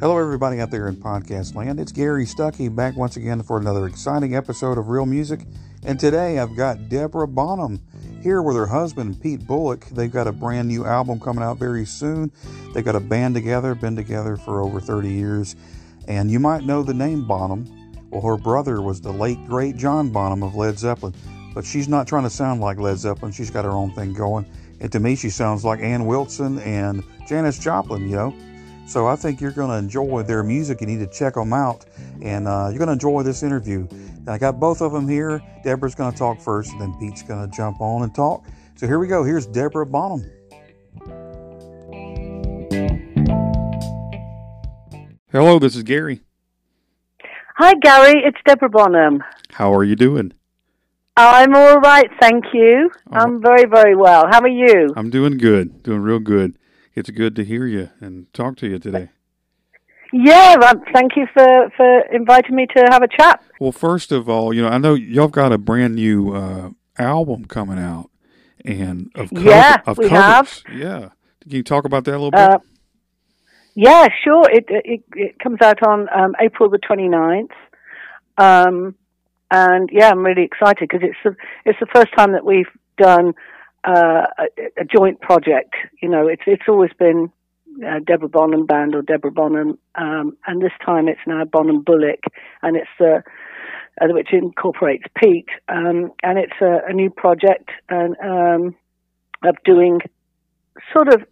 Hello, everybody out there in podcast land. It's Gary Stuckey back once again for another exciting episode of Real Music. And today I've got Deborah Bonham here with her husband, Pete Bullock. They've got a brand new album coming out very soon. They've got a band together, been together for over 30 years. And you might know the name Bonham. Well, her brother was the late, great John Bonham of Led Zeppelin. But she's not trying to sound like Led Zeppelin. She's got her own thing going. And to me, she sounds like Ann Wilson and Janis Joplin, you know. So I think you're going to enjoy their music. You need to check them out, and uh, you're going to enjoy this interview. And I got both of them here. Deborah's going to talk first, and then Pete's going to jump on and talk. So here we go. Here's Deborah Bonham. Hello, this is Gary. Hi, Gary. It's Deborah Bonham. How are you doing? I'm all right, thank you. I'm very, very well. How are you? I'm doing good, doing real good. It's good to hear you and talk to you today. Yeah, um, thank you for, for inviting me to have a chat. Well, first of all, you know, I know y'all got a brand new uh, album coming out, and of cover, Yeah, of we covers. have. Yeah, can you talk about that a little bit? Uh, yeah, sure. It, it it comes out on um, April the 29th. Um, and yeah, I'm really excited because it's the, it's the first time that we've done uh, a, a joint project. You know, it's it's always been uh, Deborah Bonham Band or Deborah Bonham, um, and this time it's now Bonham Bullock, and it's uh, uh, which incorporates Pete, um, and it's a, a new project and um, of doing sort of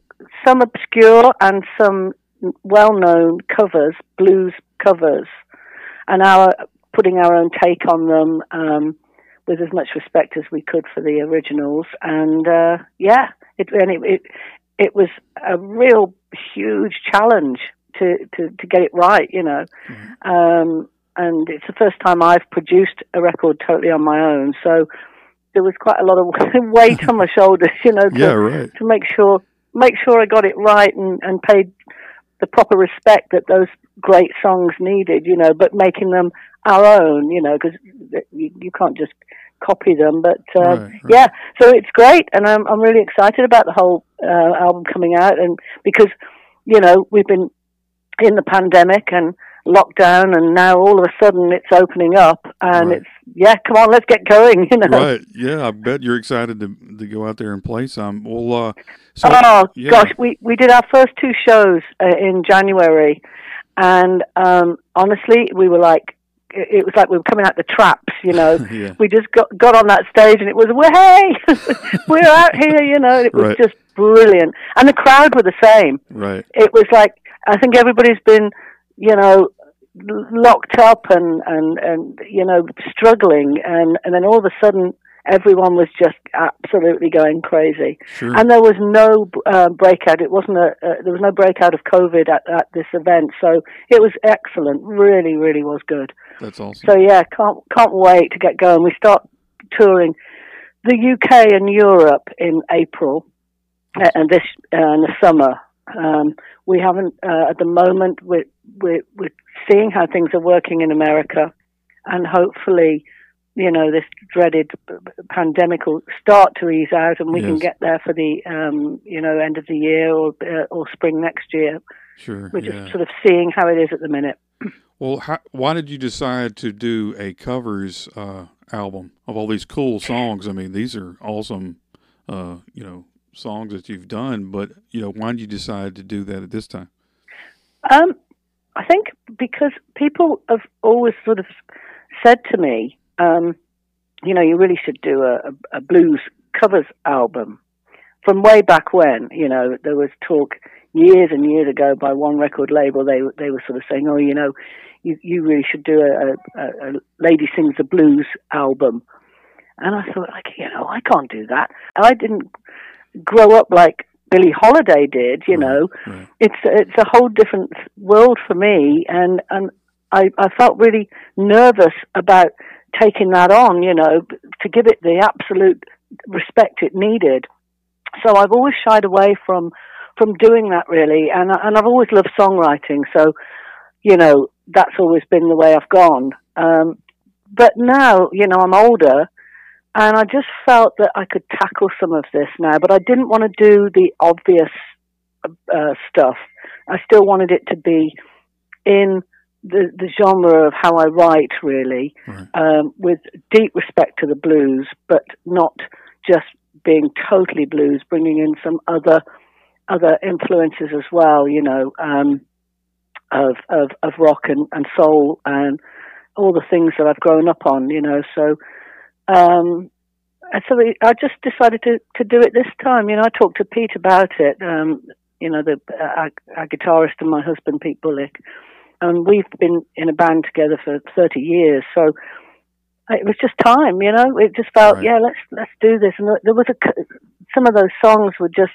some obscure and some well-known covers, blues covers, and our putting our own take on them um, with as much respect as we could for the originals. And uh, yeah, it, and it, it it was a real huge challenge to, to, to get it right, you know. Um, and it's the first time I've produced a record totally on my own, so there was quite a lot of weight on my shoulders, you know, to, yeah, right. to make sure make sure I got it right and, and paid the proper respect that those great songs needed, you know, but making them our own, you know, because you, you can't just copy them. But uh, Right, right. yeah, so it's great, and I'm I'm really excited about the whole uh, album coming out, and because you know we've been in the pandemic and lockdown, and now all of a sudden it's opening up, and Right. it's yeah, come on, let's get going, you know. Right. Yeah, I bet you're excited to to go out there and play some. Well, uh, so oh yeah. gosh, we we did our first two shows uh, in January, and um, honestly, we were like, it was like we were coming out the traps, you know. yeah, we just got got on that stage, and it was, well, hey, we're out here, you know. It was Right. just brilliant, and the crowd were the same. right. It was like I think everybody's been, you know. Locked up and, and, and you know struggling and, and then all of a sudden everyone was just absolutely going crazy Sure. and there was no uh, breakout. It wasn't a uh, there was no breakout of COVID at, at this event, so it was excellent. Really, really was good. That's awesome. So yeah, can't can't wait to get going. We start touring the UK and Europe in April, uh, and this uh, in the summer. Um, we haven't uh, at the moment. We're, we're we're seeing how things are working in America, and hopefully, you know, this dreaded pandemic will start to ease out, and we can get there for the um, you know end of the year or uh, or spring next year. sure. We're yeah. just sort of seeing how it is at the minute. Well, how, why did you decide to do a covers uh, album of all these cool songs? I mean, these are awesome, uh, you know, songs that you've done. But you know, why did you decide to do that at this time? Um, I think because people have always sort of said to me, um, you know, you really should do a, a, blues covers album. From way back when, you know, there was talk years and years ago by one record label. They they were sort of saying, oh, you know, you you really should do a, a, a lady sings the blues album. And I thought, like, you know, I can't do that. I didn't grow up like Billie Holiday did, you know Right. it's it's a whole different world for me, and and I I felt really nervous about taking that on, you know, to give it the absolute respect it needed. So I've always shied away from from doing that really, and and I've always loved songwriting, so you know that's always been the way I've gone. Um, but now, you know, I'm older. And I just felt that I could tackle some of this now, but I didn't want to do the obvious uh, stuff. I still wanted it to be in the, the genre of how I write, really, Right. um, with deep respect to the blues, but not just being totally blues, bringing in some other other influences as well, you know, um, of, of of rock and, and soul and all the things that I've grown up on, you know. So, um, and so we, I just decided to to do it this time. You know, I talked to Pete about it. Um, you know, the uh, our, our guitarist and my husband, Pete Bullock, and we've been in a band together for thirty years. So it was just time, you know. It just felt, Right. yeah, let's let's do this. And there was a some of those songs were just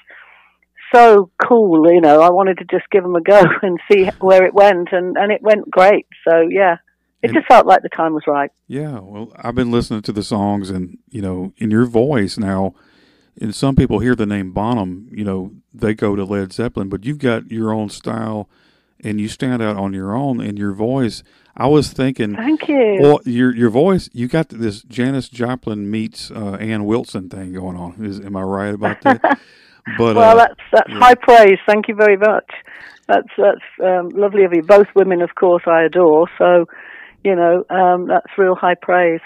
so cool, you know. I wanted to just give them a go and see where it went, and and it went great. So yeah, it And- just felt like the time was right. Yeah, well, I've been listening to the songs, and you know, in your voice now, and some people hear the name Bonham, you know, they go to Led Zeppelin, but you've got your own style, and you stand out on your own, and your voice. I was thinking, Thank you. well, your your voice, you got this Janis Joplin meets uh, Ann Wilson thing going on. Is am I right about that? But well, uh, that's that's yeah. high praise. Thank you very much. That's that's um, lovely of you. Both women, of course, I adore. So, you know, um, that's real high praise.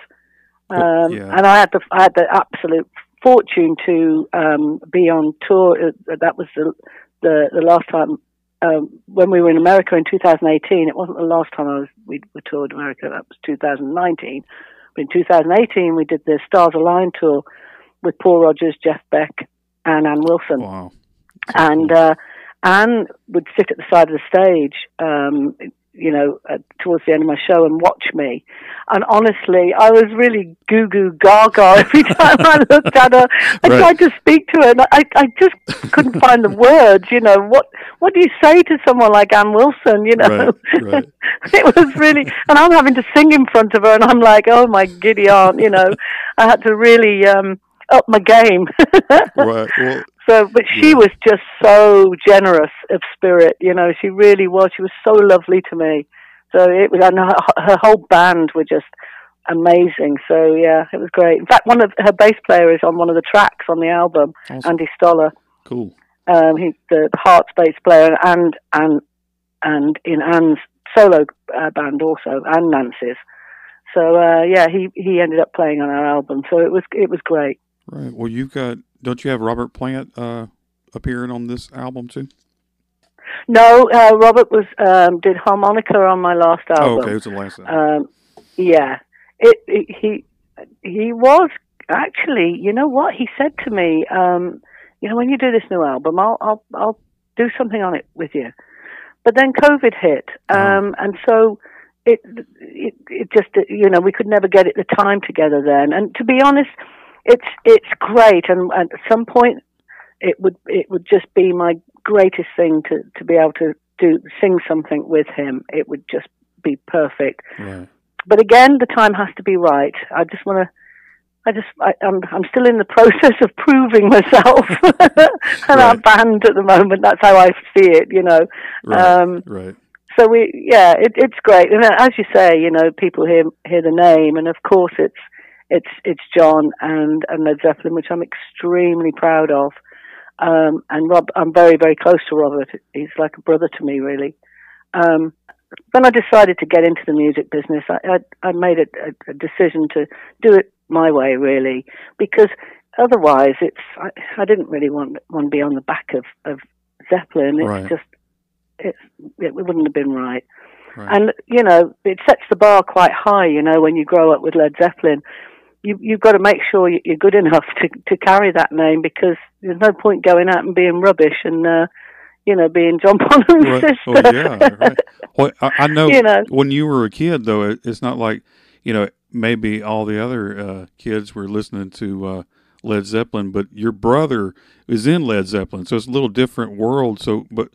Um, yeah. And I had the I had the absolute fortune to um, be on tour. That was the the, the last time um, when we were in America in 2018. It wasn't the last time I was we, we toured America. That was 2019. But in 2018, we did the Stars Align tour with Paul Rodgers, Jeff Beck, and Ann Wilson wow, and uh, Ann would sit at the side of the stage, um, you know, uh, towards the end of my show and watch me. And honestly, I was really goo goo gaga every time I looked at her. I Right. tried to speak to her, and I, I just couldn't find the words. You know, what what do you say to someone like Ann Wilson? You know, Right, right. it was really, and I'm having to sing in front of her, and I'm like, oh my giddy aunt, you know, I had to really um, up my game. right. Well, So, but she was just so generous of spirit. You know, she really was. She was so lovely to me. So it was, and her, her whole band were just amazing. So yeah, it was great. In fact, one of her bass player is on one of the tracks on the album, awesome. Andy Stoller. cool. Um, he's the Hearts bass player, and and and in Ann's solo uh, band also, and Nancy's. So uh, yeah, he he ended up playing on our album. So it was it was great. Right. Well, you've got. Don't you have Robert Plant uh, appearing on this album too? No, uh, Robert was um, did harmonica on my last album. Oh, okay. It was the last album. Um, yeah, it, it, he he was actually. You know what he said to me? Um, you know, when you do this new album, I'll I'll I'll do something on it with you. But then COVID hit, um, and so it, it it just you know we could never get it the time together then. And to be honest, it's it's great, and, and at some point it would it would just be my greatest thing to to be able to do sing something with him. It would just be perfect. right. But again, the time has to be right. I just want to. I just, I, I'm, I'm still in the process of proving myself and our Right. band at the moment. That's how I see it, you know. Right. Um, right. so we, yeah, it, it's great. And as you say, you know, people hear hear the name, and of course, it's it's it's John and and Led Zeppelin, which I'm extremely proud of. Um, and Rob, I'm very very close to Robert. He's like a brother to me, really. Um, when I decided to get into the music business, I I, I made a, a, decision to do it my way, really, because otherwise, it's I, I didn't really want want to be on the back of of Zeppelin. It's Right. just it's it wouldn't have been right. Right. And you know, it sets the bar quite high. You know, when you grow up with Led Zeppelin, you you've got to make sure you- you're good enough to to carry that name because there's no point going out and being rubbish and uh, you know being John Bonham's Right. sister. Oh, yeah. Right. Well, I, I know, You know. when you were a kid, though, it, it's not like, you know, maybe all the other uh, kids were listening to uh, Led Zeppelin, but your brother is in Led Zeppelin, so it's a little different world. So, but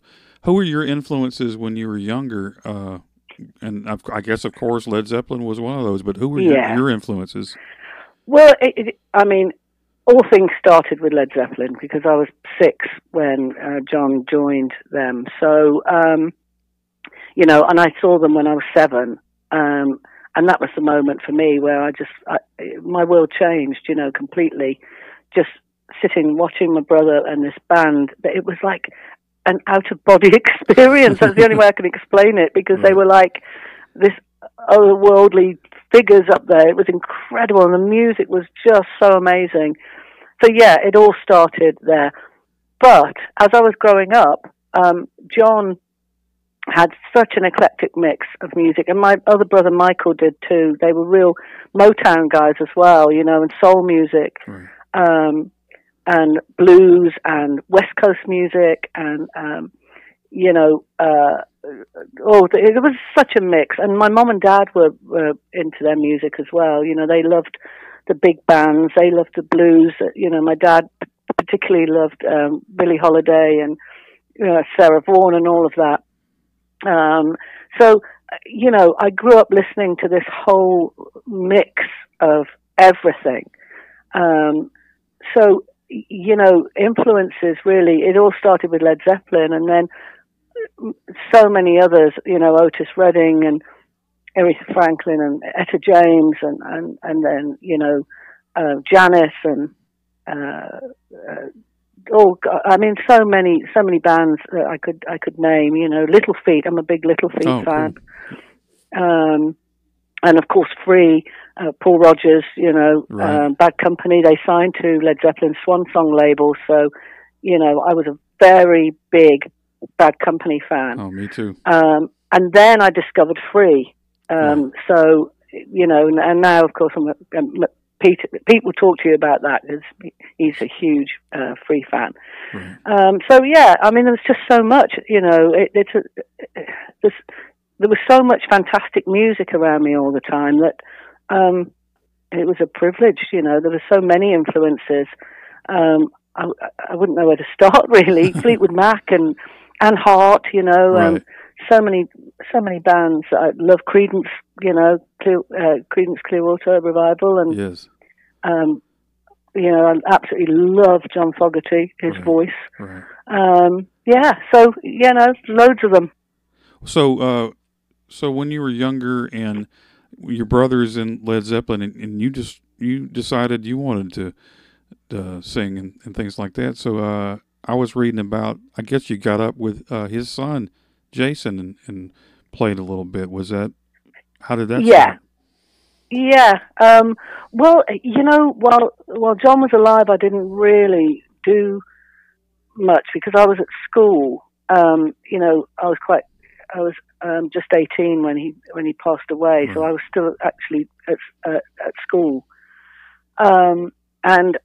who were your influences when you were younger? Uh, and I guess, of course, Led Zeppelin was one of those. But who were Yeah. your, your influences? Well, it, it, I mean, all things started with Led Zeppelin because I was six when uh, John joined them. So, um, you know, and I saw them when I was seven. Um, and that was the moment for me where I just, I, my world changed, you know, completely. Just sitting, watching my brother and this band. But it was like an out of body experience. That's the only way I can explain it because they were like this otherworldly figures up there. It was incredible, and the music was just so amazing. So yeah, it all started there. But as I was growing up, um, John had such an eclectic mix of music, and my other brother Michael did too. They were real Motown guys as well, you know, and soul music, right. um, and blues and West Coast music, and um, you know, uh, oh, it was such a mix. And my mom and dad were, were into their music as well. You know, they loved the big bands, they loved the blues. You know, my dad particularly loved um, Billie Holiday and you know, Sarah Vaughan and all of that. Um, so, you know, I grew up listening to this whole mix of everything. Um, so, you know, influences really, it all started with Led Zeppelin and then so many others, you know, Otis Redding and Aretha Franklin and Etta James and, and, and then, you know, uh, Janis and, uh, uh, oh, I mean, so many, so many bands that I could, I could name, you know, Little Feat. I'm a big Little Feat oh, fan. Cool. Um, and of course, Free, uh, Paul Rodgers, you know, right. um, Bad Company, they signed to Led Zeppelin's Swan Song label. So, you know, I was a very big Bad Company fan. Oh, me too. Um, and then I discovered Free. Um, So, you know, and now, of course, I'm a, I'm a Pete, Pete will talk to you about that because he's a huge uh, free fan. Right. Um, so yeah, I mean, there was just so much. You know, it, it's a, there's, there was so much fantastic music around me all the time that um, it was a privilege. You know, there were so many influences. Um, I, I wouldn't know where to start really. Fleetwood Mac and and Heart. You know, right. um, so many so many bands. I love Creedence, You know, Clear, uh, Creedence Clearwater Revival, and yes. um, you know, I absolutely love John Fogerty, his right. voice. Right. Um, yeah, so you know, loads of them. So, uh, so when you were younger and your brothers in Led Zeppelin, and, and you just you decided you wanted to, to sing and, and, things like that. So, uh, I was reading about. I guess you got up with uh, his son Jason and, and, played a little bit. Was that how did that? Yeah, start? yeah. Um, well, you know, while while John was alive, I didn't really do much because I was at school. Um, you know, I was quite. I was um, just eighteen when he when he passed away, right. so I was still actually at uh, at school. Um, and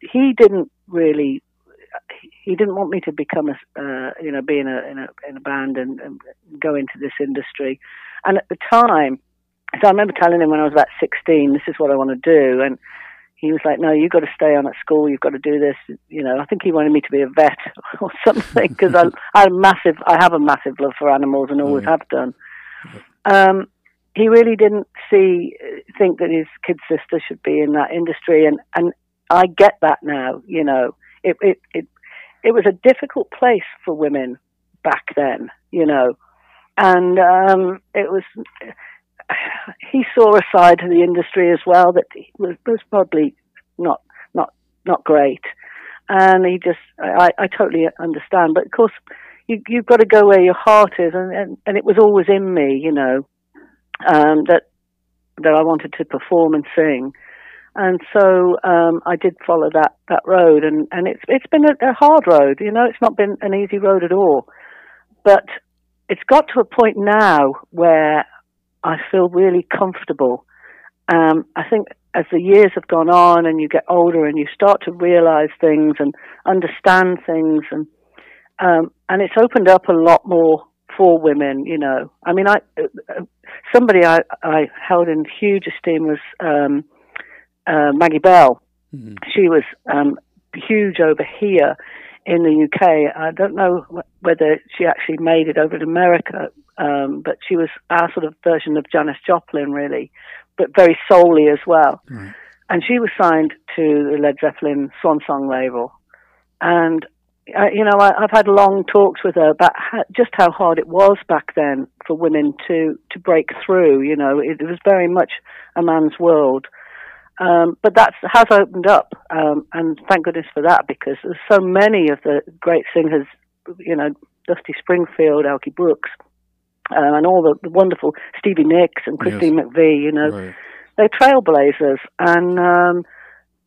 he didn't really he didn't want me to become a uh, you know be in a in a, in a band and, and, go into this industry. And at the time, so I remember telling him when I was about sixteen, this is what I want to do, and he was like, "No, you've got to stay on at school. You've got to do this." You know, I think he wanted me to be a vet or something because I, I massive, I have a massive love for animals and always have done. Um, he really didn't see, think that his kid sister should be in that industry, and and I get that now. You know, it it it, it was a difficult place for women back then, you know, and um, it was. He saw a side of the industry as well that was, was probably not not not great, and he just I, I totally understand. But of course, you you've got to go where your heart is, and and, and it was always in me, you know, um, that that I wanted to perform and sing and so um, I did follow that that road, and and it's it's been a, a, hard road. You know, it's not been an easy road at all, but it's got to a point now where I feel really comfortable. Um, I think as the years have gone on, and you get older, and you start to realize things and understand things, and um, and it's opened up a lot more for women. You know, I mean, I uh, somebody I I held in huge esteem was. Um, uh, Maggie Bell. Mm-hmm. She was um, huge over here in the UK. I don't know whether she actually made it over to America, um, but she was our sort of version of Janis Joplin, really, but very soully as well. Right. And she was signed to the Led Zeppelin Swan Song label. And, uh, you know, I, have had long talks with her about how, just how hard it was back then for women to, to break through. You know, it, it was very much a man's world. Um, but that has opened up, um, and thank goodness for that because there's so many of the great singers you know, Dusty Springfield, Elkie Brooks, um, and all the, the, wonderful Stevie Nicks and Christine yes. McVie. You know, right. they're trailblazers, and um,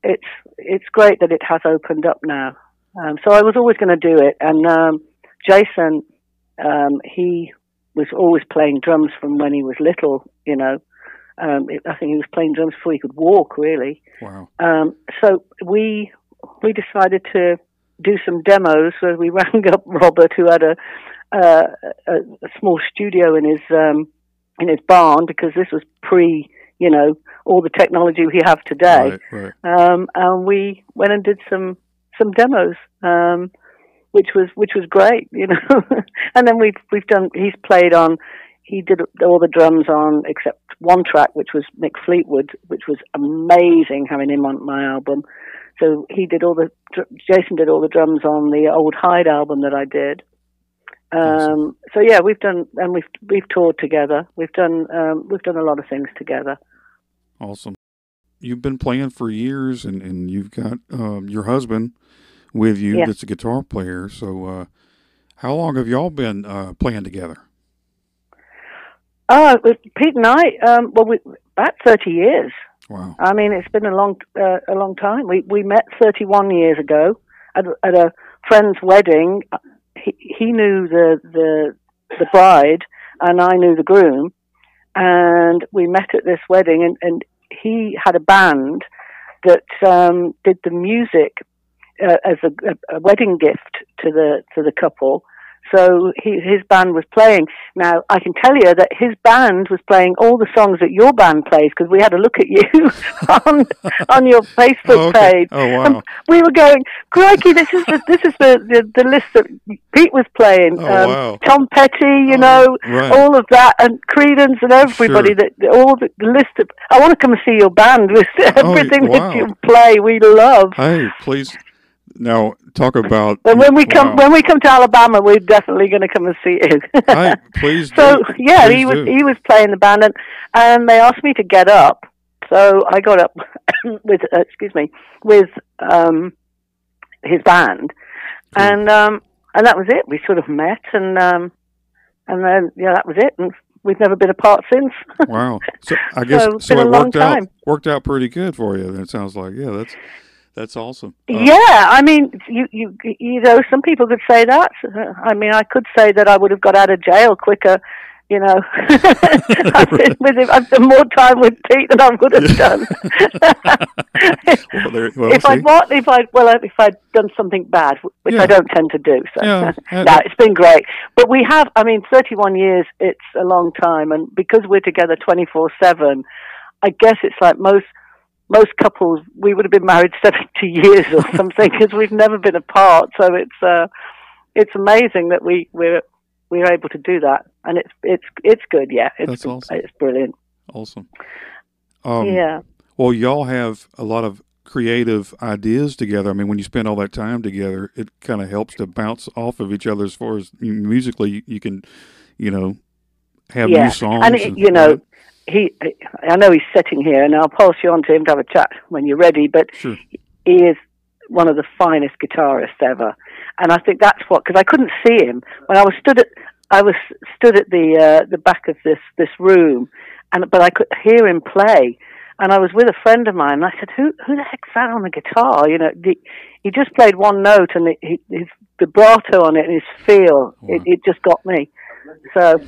it's it's great that it has opened up now. Um, so I was always going to do it, and um, Jason, um, he was always playing drums from when he was little. You know, um, I think he was playing drums before he could walk. Really. Wow. Um, so we we decided to do some demos. So we rang up Robert, who had a uh, a, a, small studio in his um, in his barn because this was pre, you know, all the technology we have today. Right, right. Um, and we went and did some some demos, um, which was which was great, you know. and then we've we've done. He's played on. He did all the drums on except one track, which was Mick Fleetwood, which was amazing having him on my album. So he did all the. Jason did all the drums on the old Hyde album that I did. Um, so yeah, we've done and we've we've toured together. We've done um, we've done a lot of things together. Awesome. You've been playing for years, and, and you've got um, your husband with you yeah. that's a guitar player. So, uh, how long have y'all been uh, playing together? Uh, Pete and I, um, well, we, about thirty years. Wow. I mean, it's been a long uh, a long time. We we met thirty one years ago at, at a friend's wedding he, he knew the, the the bride and I knew the groom, and we met at this wedding, and, and he had a band that um, did the music uh, as a, a, wedding gift to the to the couple, so he, his band was playing. Now I can tell you that his band was playing all the songs that your band plays because we had a look at you on on your Facebook oh, okay. page. Oh wow! And we were going, crikey, this is the, this is the, the, the list that Pete was playing. Oh, um, wow. Tom Petty, you oh, know, right. all of that, and Creedence, and everybody. Sure. That all the, the, list of. I want to come and see your band with oh, everything wow. that you play. We love. Hey, please now talk about. And when we come, when we come to Alabama, we're definitely going to come and see you. Please. so do. yeah, please he was do. he was playing the band, and and they asked me to get up, so I got up with uh, excuse me with um his band, hmm. and um and that was it. We sort of met, and um and then yeah, that was it, and we've never been apart since. wow. So I guess so, so it worked out worked out pretty good for you. It sounds like yeah, that's that's awesome. Uh, yeah, I mean, you you you know, some people could say that. I mean, I could say that I would have got out of jail quicker. You know, I've, been with him, I've done more time with Pete than I would have done. well, there, well, if I'd what, if I well, if I'd done something bad, which yeah. I don't tend to do. So, yeah. no, it's been great. But we have, I mean, 31 years. It's a long time, and because we're together 24 seven, I guess it's like most most couples, we would have been married 70 years or something because we've never been apart. So it's, uh, it's amazing that we, we're, we're able to do that. And it's, it's, it's good. Yeah. It's, That's awesome. it's brilliant. Awesome. Um, yeah. Well, y'all have a lot of creative ideas together. I mean, when you spend all that time together, it kind of helps to bounce off of each other as far as musically you can, you know, have yeah. new songs. And, it, you know, he, I know he's sitting here, and I'll pass you on to him to have a chat when you're ready. But sure. he is one of the finest guitarists ever, and I think that's what because I couldn't see him when I was stood at I was stood at the uh, the back of this this room, and but I could hear him play, and I was with a friend of mine, and I said, "Who who the heck's that on the guitar?" You know, the, he just played one note, and it, his vibrato on it and his feel, wow. it, it just got me. So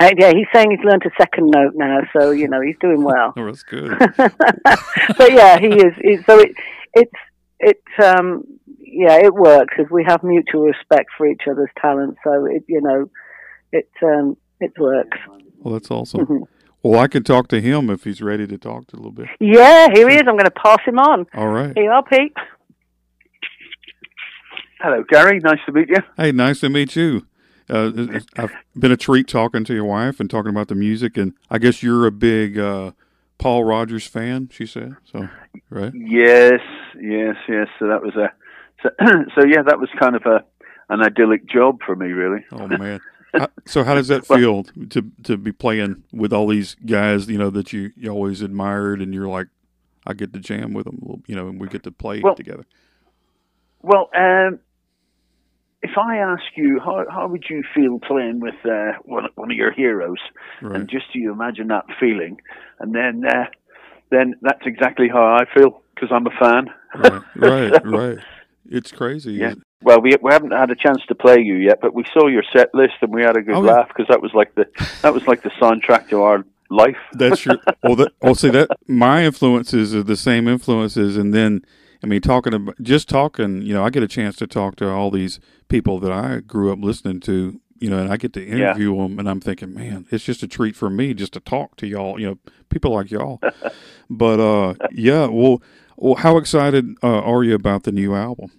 uh, yeah, he's saying he's learned a second note now, so you know he's doing well. oh, that's good. but yeah, he is. He, so it, it's it's um, yeah, it works because we have mutual respect for each other's talent. So it you know it um, it works. Well, that's awesome. Mm-hmm. Well, I can talk to him if he's ready to talk to a little bit. Yeah, here he is. I'm going to pass him on. All right. Here you are, Pete. Hello, Gary. Nice to meet you. Hey, nice to meet you. Uh, I've been a treat talking to your wife and talking about the music, and I guess you're a big uh, Paul Rodgers fan. She said so, right? Yes, yes, yes. So that was a so, so yeah, that was kind of a an idyllic job for me, really. Oh man. so how does that feel to to be playing with all these guys, you know, that you, you always admired, and you're like, I get to jam with them, you know, and we get to play well, together. Well, um, if I ask you how how would you feel playing with uh, one one of your heroes, Right. and just you imagine that feeling, and then uh, then that's exactly how I feel because I'm a fan. right. Right. So- Right. It's crazy. Yeah. Well, we we haven't had a chance to play you yet, but we saw your set list and we had a good Oh, laugh because that was like the that was like the soundtrack to our life. That's your. Well, that. Well, see that my influences are the same influences, and then I mean, talking about just talking. You know, I get a chance to talk to all these people that I grew up listening to. You know, and I get to interview them, and I'm thinking, man, it's just a treat for me just to talk to y'all. You know, people like y'all. but uh, yeah. Well, well, how excited uh, are you about the new album?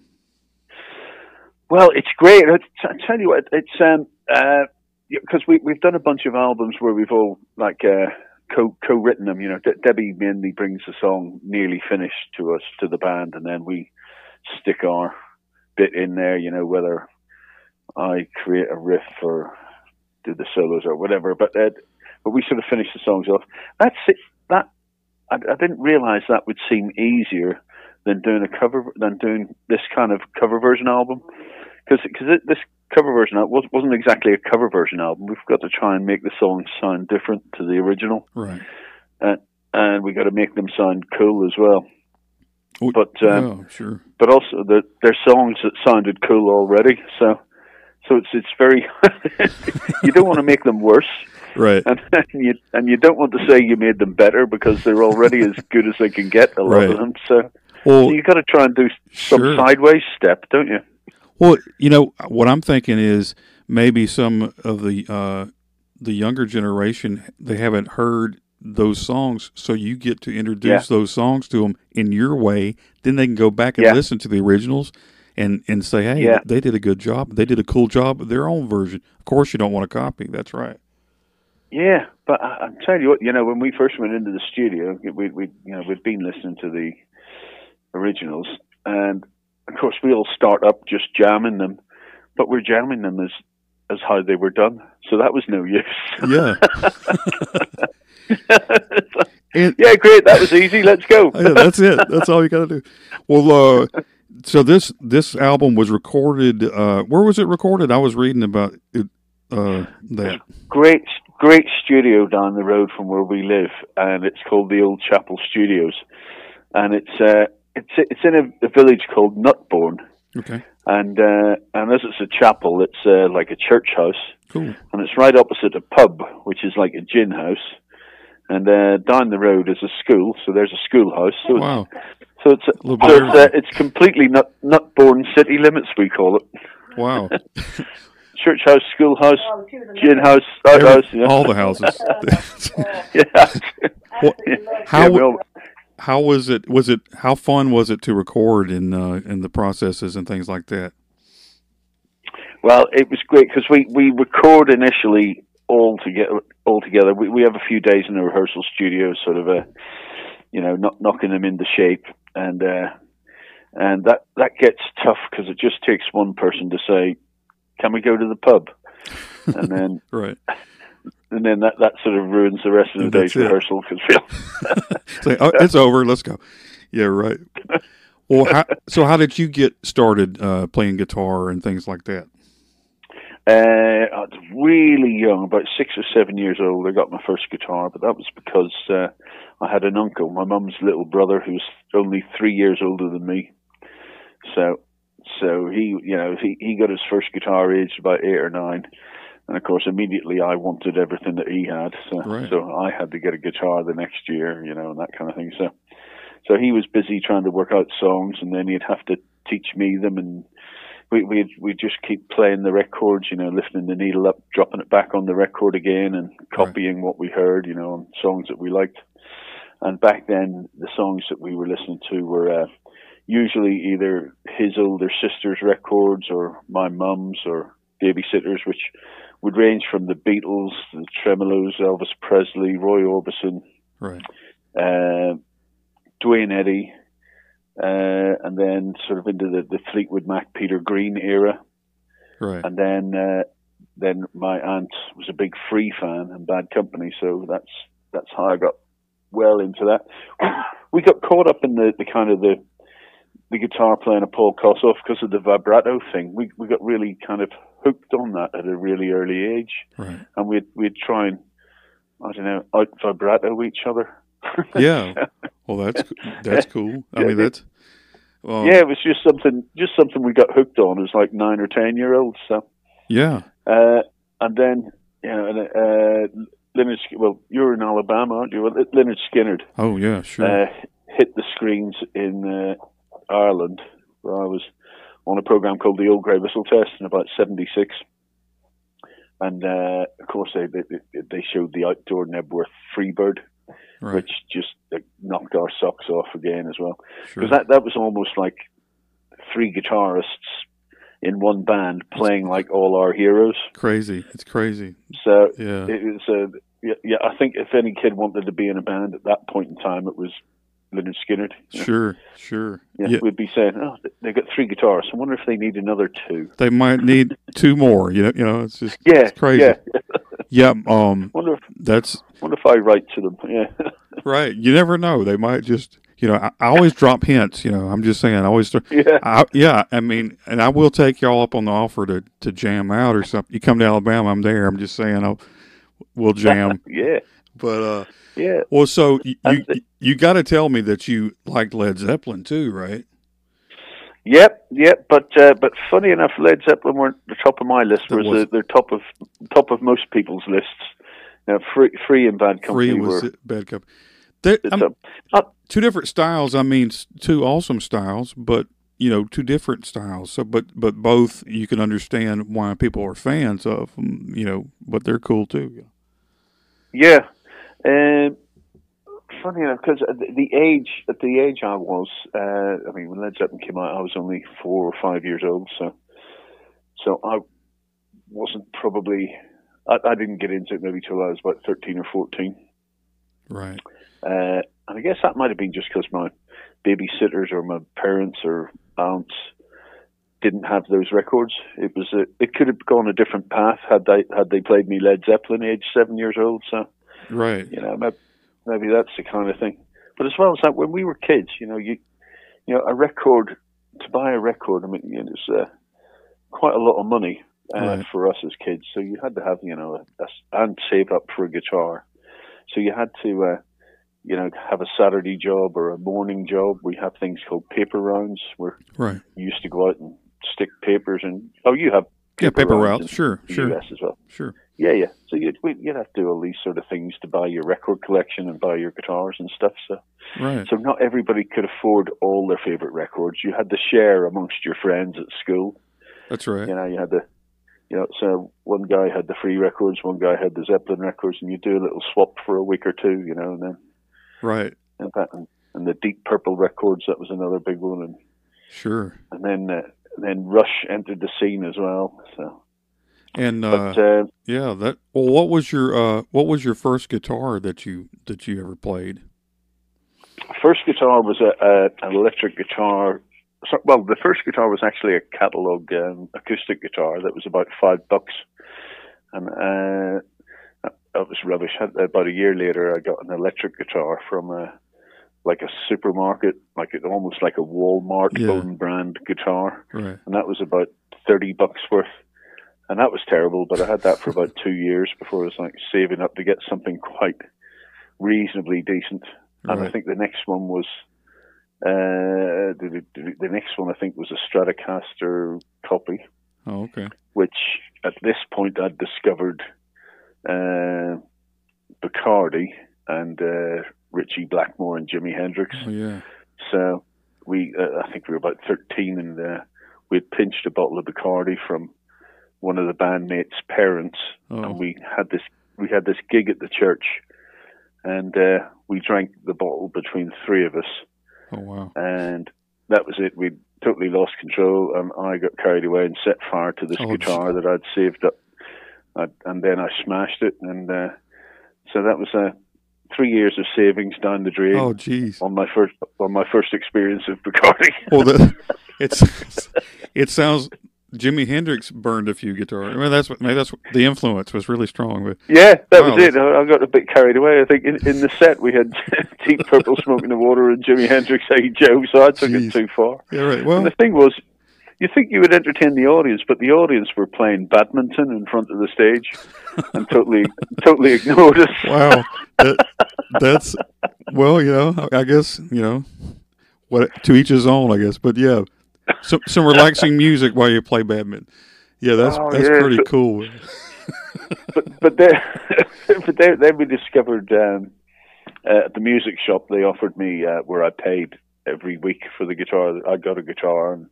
Well, it's great. I, I tell you what, it's um uh because we we've done a bunch of albums where we've all like uh co co written them. You know, De- Debbie mainly brings the song nearly finished to us to the band, and then we stick our bit in there. You know, whether I create a riff or do the solos or whatever, but uh, but we sort of finish the songs off. That's it. That I, I didn't realize that would seem easier than doing a cover than doing this kind of cover version album because because this cover version was- wasn't exactly a cover version album. We've got to try and make the songs sound different to the original, Right. and we got to make them sound cool as well. Oh, But um, oh, sure. but also the, they're songs that sounded cool already, so so it's it's very you don't want to make them worse, Right. and you and you don't want to say you made them better because they're already as good as they can get. A lot Right. of them, so, Well, so you got to try and do some Sure. sideways step, don't you? Well, you know what I'm thinking is maybe some of the uh, the younger generation they haven't heard those songs, so you get to introduce those songs to them in your way. Then they can go back and Yeah. listen to the originals and and say, "Hey, Yeah. they did a good job. They did a cool job of their own version." Of course, you don't want to copy. That's right. Yeah, but I, I'm telling you what, you know, when we first went into the studio, we we you know we'd been listening to the originals, and of course we all start up just jamming them, but we're jamming them as as how they were done, so that was no use. Yeah. And- yeah, great, that was easy. Let's go. yeah, that's it. That's all you got to do. Well, uh, so this this album was recorded. Uh, where was it recorded? I was reading about it. Uh, that. great great studio down the road from where we live, and it's called the Old Chapel Studios, and it's uh, it's it's in a, a village called Nutbourne. Okay. and uh, and as it's a chapel, it's uh, like a church house, Cool. and it's right opposite a pub, which is like a gin house. And uh, down the road is a school, so there's a schoolhouse. So it's, Wow. so it's little bit so of it's, uh, it's completely nut Nutbourne city limits. We call it Wow. church house, schoolhouse, gin house, Every- outhouse. Yeah, all the houses. yeah. What- how Yeah, wa- we all- how was it? Was it how fun was it to record in uh, in the processes and things like that? Well, it was great because we, we record initially all together. All together, we we have a few days in the rehearsal studio, sort of a, you know, not knocking them into shape, and uh, and that that gets tough because it just takes one person to say, "Can we go to the pub?" and then Right. And then that that sort of ruins the rest of the That's day's it. rehearsal because we oh, it's over. Let's go. Yeah. Right. Well, how, so how did you get started uh, playing guitar and things like that? Uh, I was really young, about six or seven years old. I got my first guitar, but that was because uh, I had an uncle, my mum's little brother, who was only three years older than me. So, so he, you know, he he got his first guitar aged about eight or nine, and of course, immediately I wanted everything that he had. So, Right. so I had to get a guitar the next year, you know, and that kind of thing. So, so he was busy trying to work out songs, and then he'd have to teach me them and we we we just keep playing the records, you know, lifting the needle up, dropping it back on the record again, and copying what we heard, you know, on songs that we liked. And back then, the songs that we were listening to were uh, usually either his older sister's records or my mum's or babysitters, which would range from the Beatles, the Tremeloes, Elvis Presley, Roy Orbison, Right. uh, Duane Eddy, uh, and then sort of into the, the Fleetwood Mac, Peter Green era. Right. And then uh, then my aunt was a big Free fan and Bad Company, so that's that's how I got well into that. We got caught up in the, the kind of the the guitar playing of Paul Kossoff because of the vibrato thing. We we got really kind of hooked on that at a really early age, Right. and we'd we'd try and I don't know out vibrato each other. Yeah. Well, that's that's cool. I Yeah, mean, that's um, yeah, it was just something just something we got hooked on as like nine or ten year olds. So yeah. uh, and then you know, and, uh, Leonard. Well, you're in Alabama, aren't you? Well, Lynyrd Skynyrd Oh, yeah. Sure. uh, hit the screens in uh, Ireland, where I was on a program called the Old Grey Whistle Test in about '76. And uh, of course, they, they they showed the outdoor Knebworth Freebird, right. which just uh, knocked our socks off again as well. Sure. Because that that was almost like three guitarists in one band playing like all our heroes. crazy. It's crazy. So Yeah. it was uh, yeah, yeah. I think if any kid wanted to be in a band at that point in time, it was Lynyrd Skynyrd. you know. Sure. Sure. Yeah, Yeah. we'd be saying, "Oh, they got three guitars. I wonder if they need another two. They might need two more. You know. You know. It's just Yeah, it's crazy. yeah. Yeah. Um. Wonder if That's wonder if I write to them. Yeah, right. You never know. They might just. You know. I, I always drop hints. You know. I'm just saying. I always. yeah, I, yeah, I mean, and I will take y'all up on the offer to, to jam out or something. You come to Alabama, I'm there. I'm just saying, I'll, we'll jam. yeah, but uh, yeah. well, so you you, you got to tell me that you liked Led Zeppelin too, right? Yep, yep. But uh, but funny enough, Led Zeppelin weren't the top of my list. Whereas was- they're, they're top of top of most people's lists. Now, free, free and bad company Free was were. Bad Cup. There, I'm- a- not- two different styles. I mean, two awesome styles, but you know, two different styles. So, but but both you can understand why people are fans of. You know, but they're cool too. Yeah. Um, funny enough, because at the the age at the age I was, uh, I mean, when Led Zeppelin came out, I was only four or five years old, so so I wasn't probably. I, I didn't get into it maybe till I was about thirteen or fourteen, Right. uh, and I guess that might have been just because my babysitters or my parents or aunts didn't have those records. It was a, it could have gone a different path had they had they played me Led Zeppelin age seven years old. So Right. you know, maybe, maybe that's the kind of thing. But as well as that, when we were kids, you know, you, you know, a record to buy a record, I mean, you know, it's uh, quite a lot of money uh, Right. for us as kids. So you had to have, you know, a, a, and save up for a guitar. So you had to, uh, you know, have a Saturday job or a morning job. We have things called paper rounds where Right. you used to go out and stick papers and oh, you have Yeah, paper rounds routes. Sure. Sure. US as well. Sure. Yeah, yeah. So you'd we- you'd have to do all these sort of things to buy your record collection and buy your guitars and stuff. So Right. so not everybody could afford all their favorite records. You had to share amongst your friends at school. That's right. You know, you had the you know, so one guy had the free records, one guy had the Zeppelin records, and you do a little swap for a week or two. You know, and then Right. and, that, and, and the Deep Purple records that was another big one, and Sure. and then uh, then Rush entered the scene as well. So, And uh, but uh, yeah, that. Well, what was your uh, what was your first guitar that you that you ever played? first guitar was a, a an electric guitar. So, well, the first guitar was actually a catalog um, acoustic guitar that was about five bucks, and uh, that, that was rubbish. About a year later, I got an electric guitar from a like a supermarket, like it, almost like a Walmart Yeah. own brand guitar, Right. and that was about thirty bucks worth. And that was terrible, but I had that for about two years before I was like saving up to get something quite reasonably decent. And I think the next one was uh, the, the, the next one I think was a Stratocaster copy, Oh, okay. which at this point I'd discovered uh, Bacardi and uh, Ritchie Blackmore and Jimi Hendrix. Oh, yeah. So we, uh, I think we were about thirteen, and uh, we had pinched a bottle of Bacardi from one of the bandmates' parents, and Oh, we had this we had this gig at the church, and uh, we drank the bottle between three of us, oh, wow. and that was it. We totally lost control, and I got carried away and set fire to this Oh, guitar that I'd saved up, I, and then I smashed it, and uh, so that was uh, three years of savings down the drain Oh, geez. on my first on my first experience of Bacardi. Well, the, it's it sounds Jimi Hendrix burned a few guitars. I mean, that's what that's what, the influence was really strong. But Yeah, that Wow. was it. I I got a bit carried away. I think in, in the set we had Deep Purple smoking the water and Jimi Hendrix Hey Joe, so I took Jeez. it too far. yeah, right. And Well, the thing was, you think you would entertain the audience, but the audience were playing badminton in front of the stage and totally, totally ignored us. wow, that, that's well, you know, I guess you know, what to each his own, I guess. But yeah, some some relaxing music while you play badminton. Yeah, that's Oh, that's yeah, pretty so- cool. but but then but then, then we discovered um, uh, at the music shop they offered me uh, where I paid every week for the guitar. I got a guitar and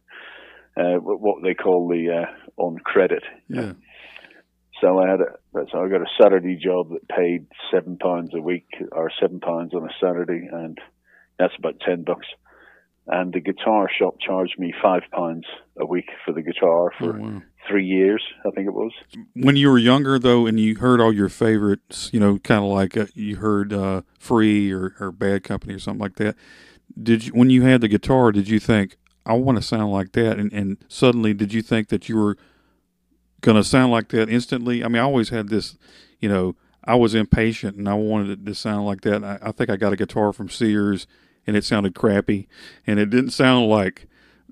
uh, what what they call the uh, on credit. Yeah, So I had a so I got a Saturday job that paid seven pounds a week or seven pounds on a Saturday, and that's about ten bucks. And the guitar shop charged me five pounds a week for the guitar Oh, for wow. three years, I think it was. When you were younger, though, and you heard all your favorites, you know, kind of like uh, you heard uh, "Free" or, or "Bad Company" or something like that. Did you, when you had the guitar, did you think, "I want to sound like that"? And, and suddenly, did you think that you were going to sound like that instantly? I mean, I always had this, you know, I was impatient and I wanted it to sound like that. I, I think I got a guitar from Sears, and it sounded crappy, and it didn't sound like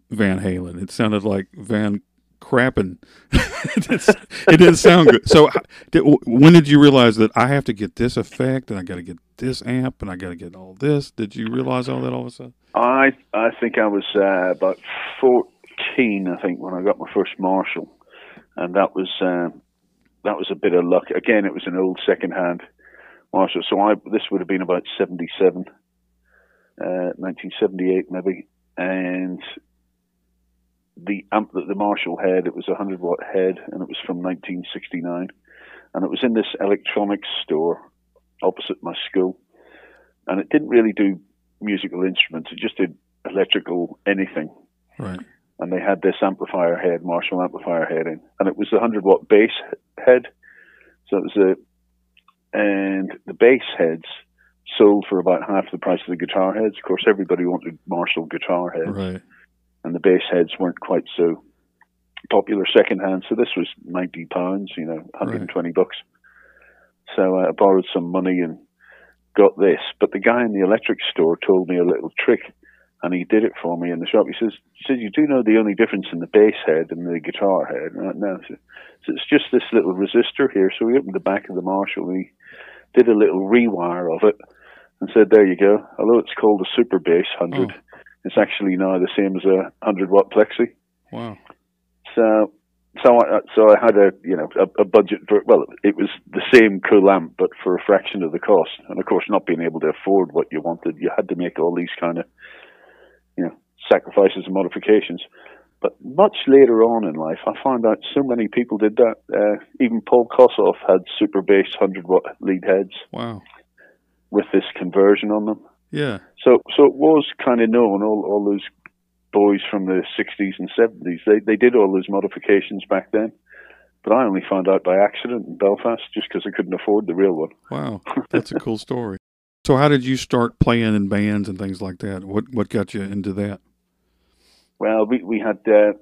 Van Halen. It sounded like Van Crappin. it, didn't, sound good. So, when did you realize that I have to get this effect and I got to get this amp and I got to get all this? Did you realize all that all of a sudden? I I think I was uh, about fourteen, I think, when I got my first Marshall, and that was uh, that was a bit of luck. Again, it was an old second-hand Marshall, so I this would have been about seventy-seven, uh, nineteen seventy-eight maybe, and the amp that the Marshall had, it was a hundred watt head, and it was from nineteen sixty-nine, and it was in this electronics store opposite my school, and it didn't really do musical instruments. It just did electrical anything. Right. And they had this amplifier head, Marshall amplifier head in, and it was the hundred watt bass head. So it was a, and the bass heads sold for about half the price of the guitar heads. Of course, everybody wanted Marshall guitar heads, Right. and the bass heads weren't quite so popular secondhand. So this was ninety pounds, you know, hundred and twenty bucks. So uh, I borrowed some money and got this. But the guy in the electric store told me a little trick, and he did it for me in the shop. He says, he says, you do know the only difference in the bass head and the guitar head? I, no, so, so it's just this little resistor here. So he opened the back of the Marshall and he did a little rewire of it and said, there you go. Although it's called a super bass 100, it's actually now the same as a 100 watt plexi. Wow. So, so I, so I had a, you know, a, a budget for, well, it was the same cool amp, but for a fraction of the cost. And of course, not being able to afford what you wanted, you had to make all these kind of, you know, sacrifices and modifications. But much later on in life, I found out so many people did that. Uh, even Paul Kossoff had super bass 100 watt lead heads Wow. with this conversion on them. Yeah. So, so it was kind of known. All, all those boys from the '60s and '70s, they they did all those modifications back then. But I only found out by accident in Belfast, just because I couldn't afford the real one. Wow. That's a cool story. So, how did you start playing in bands and things like that? What What got you into that? Well, we we had uh,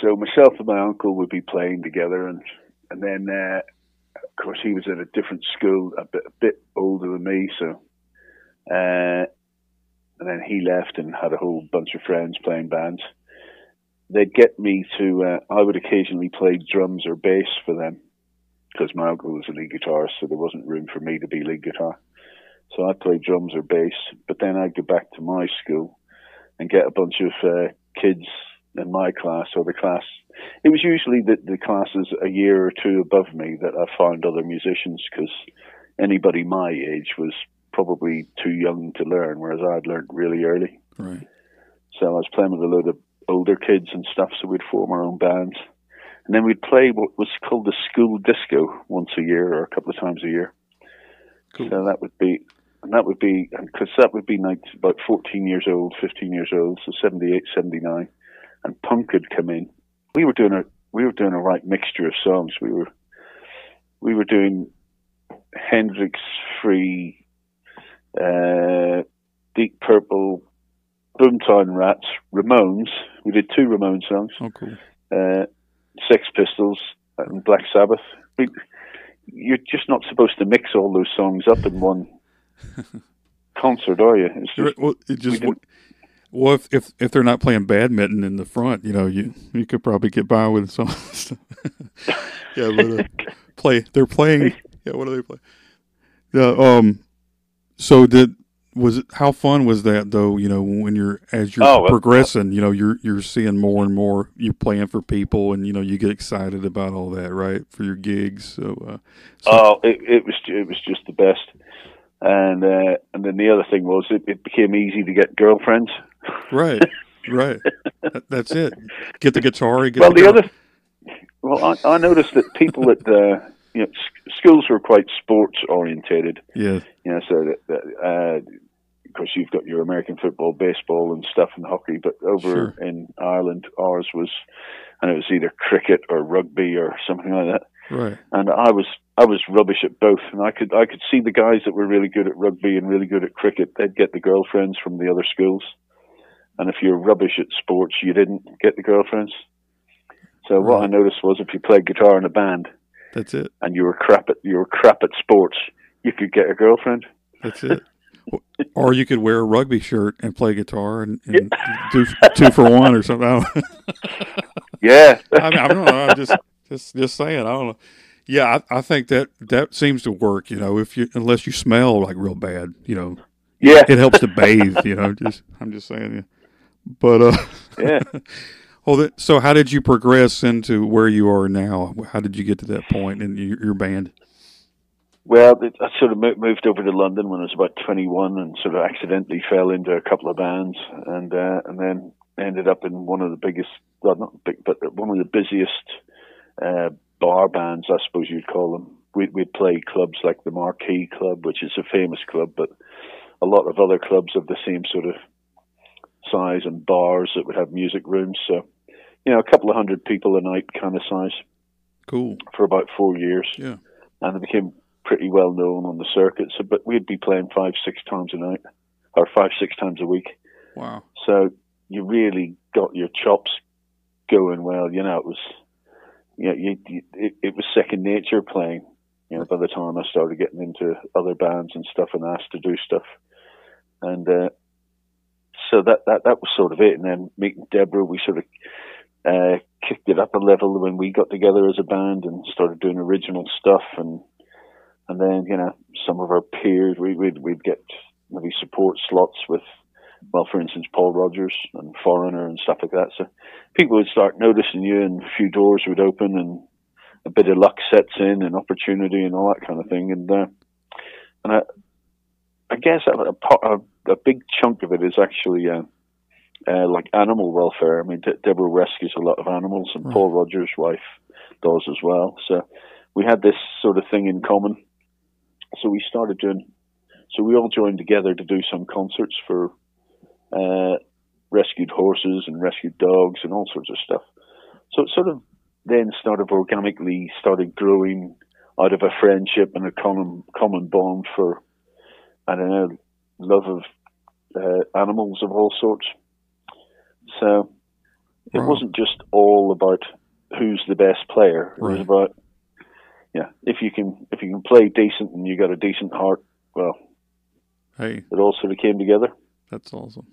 so myself and my uncle would be playing together, and and then uh, of course he was at a different school, a bit a bit older than me, so. Uh, and then he left and had a whole bunch of friends playing bands. They'd get me to. Uh, I would occasionally play drums or bass for them because my uncle was a lead guitarist, so there wasn't room for me to be lead guitar. So I'd play drums or bass, but then I'd go back to my school and get a bunch of uh, kids in my class or the class. It was usually the, the classes a year or two above me that I found other musicians because anybody my age was probably too young to learn, whereas I'd learned really early. Right. So I was playing with a load of older kids and stuff, so we'd form our own bands. And then we'd play what was called the school disco once a year or a couple of times a year. Cool. So that would be, and that would be, because that would be like about 14 years old, 15 years old, so 78, 79. And punk had come in. We were doing a, we were doing a right mixture of songs. We were, we were doing Hendrix free, uh, Deep Purple, Boomtown Rats, Ramones. We did two Ramones songs. Oh, cool. Uh, Sex Pistols and Black Sabbath. We, you're just not supposed to mix all those songs up in one concert, are you? It's just, well, it just well, if, if if they're not playing badminton in the front, you know, you you could probably get by with some stuff. yeah, but uh, play they're playing. Yeah, what are they playing? Yeah, um. So did was it how fun was that though? You know, when you're as you're Oh, progressing, you know, you're you're seeing more and more. You're playing for people, and you know, you get excited about all that, right? For your gigs. So, uh, so Oh, it, it was it was just the best. And uh, and then the other thing was it, it became easy to get girlfriends. right, right. That's it. Get the guitar. Get well, the girl- other well, I, I noticed that people at the you know schools were quite sports orientated. Yeah, You know, so that, that uh, of course you've got your American football, baseball, and stuff, and hockey. But over Sure. in Ireland, ours was, and it was either cricket or rugby or something like that. Right. and I was I was rubbish at both, and I could I could see the guys that were really good at rugby and really good at cricket. They'd get the girlfriends from the other schools, and if you're rubbish at sports, you didn't get the girlfriends. So what I noticed was if you played guitar in a band That's it. and you were crap at you were crap at sports, you could get a girlfriend. That's it. or you could wear a rugby shirt and play guitar and, and do two for one or something. Yeah, I, mean, I don't know. I'm just just just saying. I don't know. Yeah, I, I think that that seems to work. You know, if you unless you smell like real bad, you know, yeah, it helps to bathe. You know, just I'm just saying. Yeah. But uh, yeah. well, th- so how did you progress into where you are now? How did you get to that point in your, your band? Well, it, I sort of moved over to London when I was about 21, and sort of accidentally fell into a couple of bands, and uh, and then ended up in one of the biggest, well, not big, but one of the busiest uh, bar bands, I suppose you'd call them. We'd, we'd play clubs like the Marquee Club, which is a famous club, but a lot of other clubs of the same sort of size and bars that would have music rooms. So, you know, a couple of hundred people a night kind of size Cool. for about four years Yeah. and it became pretty well known on the circuit. So, but we'd be playing five, six times a night, or five, six times a week. Wow. So you really got your chops going. Well, you know, it was, yeah, you, you, it, it was second nature playing. You know, by the time I started getting into other bands and stuff and asked to do stuff, and uh, so that that that was sort of it. And then meeting Deborah, we sort of uh, kicked it up a level when we got together as a band and started doing original stuff and and then you know some of our peers we, we'd we'd get maybe support slots with well for instance Paul Rodgers and Foreigner and stuff like that so people would start noticing you and a few doors would open and a bit of luck sets in and opportunity and all that kind of thing and uh, and I I guess a, a, part- a, a big chunk of it is actually uh, uh, like animal welfare. I mean, De- Deborah rescues a lot of animals, and Right. Paul Rodgers' wife does as well. So we had this sort of thing in common. So we started doing. So we all joined together to do some concerts for uh, rescued horses and rescued dogs and all sorts of stuff. So it sort of then started organically started growing out of a friendship and a common common bond for I don't know love of uh, animals of all sorts. So it wasn't just all about who's the best player. It was about yeah, if you can if you can play decent and you got a decent heart, well, Hey, it all sort of came together. that's awesome.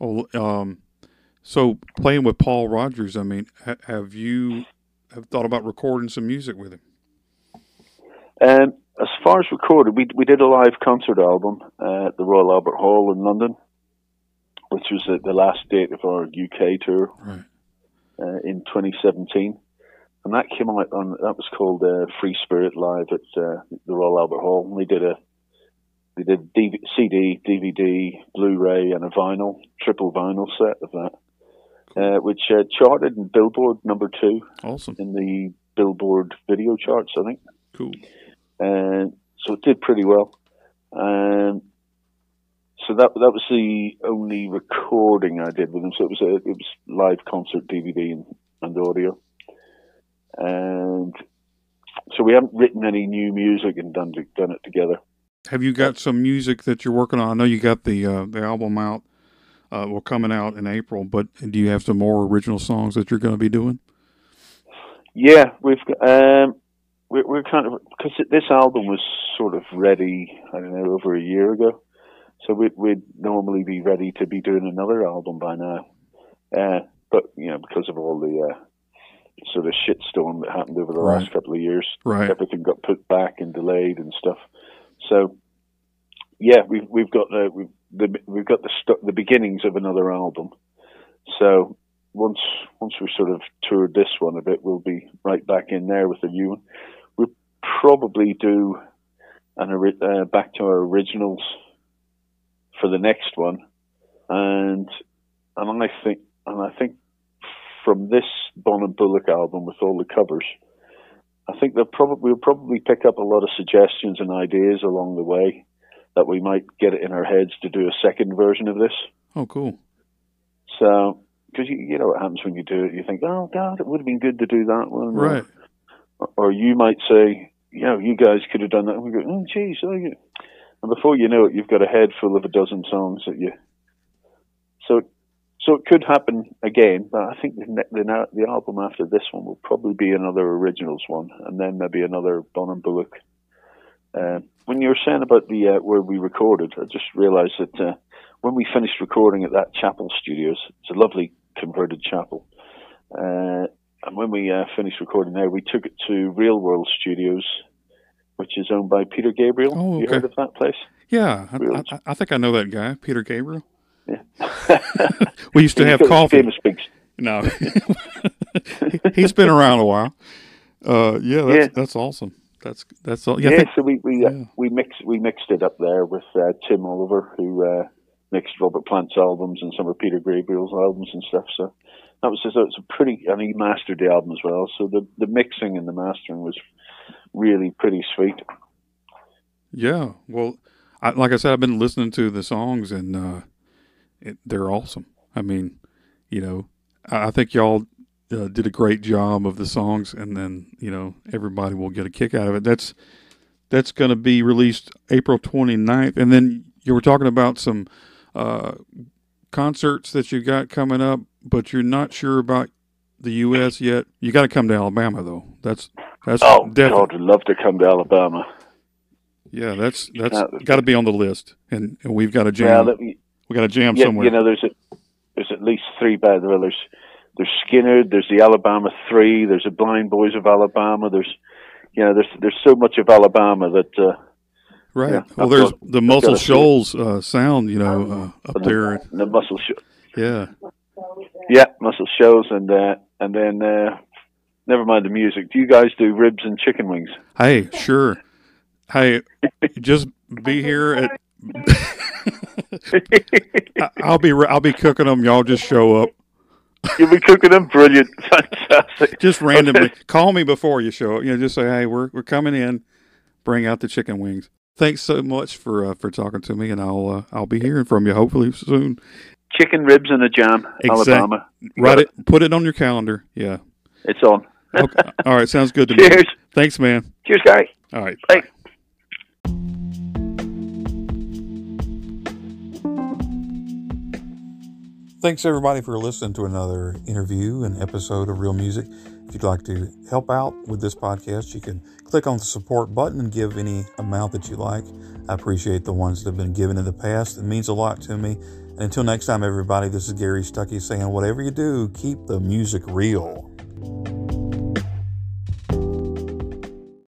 Oh, um, so playing with Paul Rodgers. I mean, ha- have you have thought about recording some music with him? Um, as far as recorded, we we did a live concert album uh, at the Royal Albert Hall in London, which was the, the last date of our UK tour Right. uh, in 2017, and that came out on that was called uh, Free Spirit Live at uh, the Royal Albert Hall. And we did a we did DV- CD, DVD, Blu-ray, and a vinyl triple vinyl set of that, uh, which uh, charted in Billboard number two Awesome. in the Billboard video charts, I think. Cool. and so it did pretty well. Um, so that that was the only recording I did with him. So it was a it was live concert DVD and, and audio, and so we haven't written any new music and done done it together. Have you got some music that you're working on? I know you got the uh, the album out, uh, well, coming out in April. But do you have some more original songs that you're going to be doing? Yeah, we've um, we're, we're kind of because this album was sort of ready. I don't know over a year ago, so we'd, we'd normally be ready to be doing another album by now. Uh, but you know, because of all the uh, sort of shitstorm that happened over the Right. last couple of years, Right. everything got put back and delayed and stuff. So, yeah, we've we've got the we've, the we've got the st- the beginnings of another album. So once once we sort of toured this one a bit, we'll be right back in there with a new one. We'll probably do an uh, back to our originals for the next one, and and I think and I think from this Bonham-Bullock album with all the covers, I think they'll probably we'll probably pick up a lot of suggestions and ideas along the way that we might get it in our heads to do a second version of this. Oh, cool. So, because you, you know what happens when you do it, you think, oh God, it would have been good to do that one, Right. Or, or you might say, you know, you guys could have done that. And we go, oh geez, oh, yeah. and before you know it, you've got a head full of a dozen songs that you. So, so it could happen again, but I think the the, the album after this one will probably be another originals one, and then maybe another Bonham-Bullock. Uh, when you were saying about the uh, where we recorded, I just realised that uh, when we finished recording at that Chapel Studios, it's a lovely converted chapel. Uh, and when we uh, finished recording there, we took it to Real World Studios, which is owned by Peter Gabriel. Oh, okay. You heard of that place? Yeah, I, I, I think I know that guy, Peter Gabriel. Yeah. We used to have coffee. No, he's been around a while. Uh, yeah, that's Yeah. that's awesome. That's that's all. Yeah, Yeah, think- so we we, uh, we mixed we mixed it up there with uh, Tim Oliver, who uh, mixed Robert Plant's albums and some of Peter Gabriel's albums and stuff. So that was just, it was a pretty, and he mastered the album as well. So the the mixing and the mastering was really pretty sweet. yeah. Well, I, like I said, I've been listening to the songs and uh, it, they're awesome. I mean, you know, I, I think y'all uh, did a great job of the songs, and then you know everybody will get a kick out of it. That's that's going to be released April 29th. and then you were talking about some uh, concerts that you got coming up, but you're not sure about the U.S. yet. You got to come to Alabama though. That's that's Oh definitely God, I'd love to come to Alabama. yeah. That's that's got to be on the list, and, and we've got a jam. Yeah, let me, we got to jam yeah, somewhere. you know, there's a, there's at least three bands. Well, there's there's Skynyrd, there's the Alabama Three, there's the Blind Boys of Alabama. There's you know, there's there's so much of Alabama that uh, right. yeah, well, I've there's got- the Muscle got a few. Shoals uh, sound, you know, uh, up there. the muscle show. Yeah. Yeah, muscle Shoals, and uh, and then uh, never mind the music. Do you guys do ribs and chicken wings? Hey, sure. Hey, just be here at. I'll be I'll be cooking them. Y'all just show up. You'll be cooking them. Brilliant, fantastic. Just randomly call me before you show up. You know, just say, "Hey, we're we're coming in. Bring out the chicken wings." Thanks so much for uh, for talking to me, and I'll uh, I'll be hearing from you hopefully soon. Chicken ribs and a jam, Exact- Alabama. Write got it, put it on your calendar. Yeah. It's on. Okay. All right, sounds good to me. Cheers. Thanks, man. Cheers, Gary. All right. Bye. Thanks everybody for listening to another interview and episode of Real Music. If you'd like to help out with this podcast, you can click on the support button and give any amount that you like. I appreciate the ones that have been given in the past. It means a lot to me. And until next time, everybody, this is Gary Stuckey saying, whatever you do, keep the music real.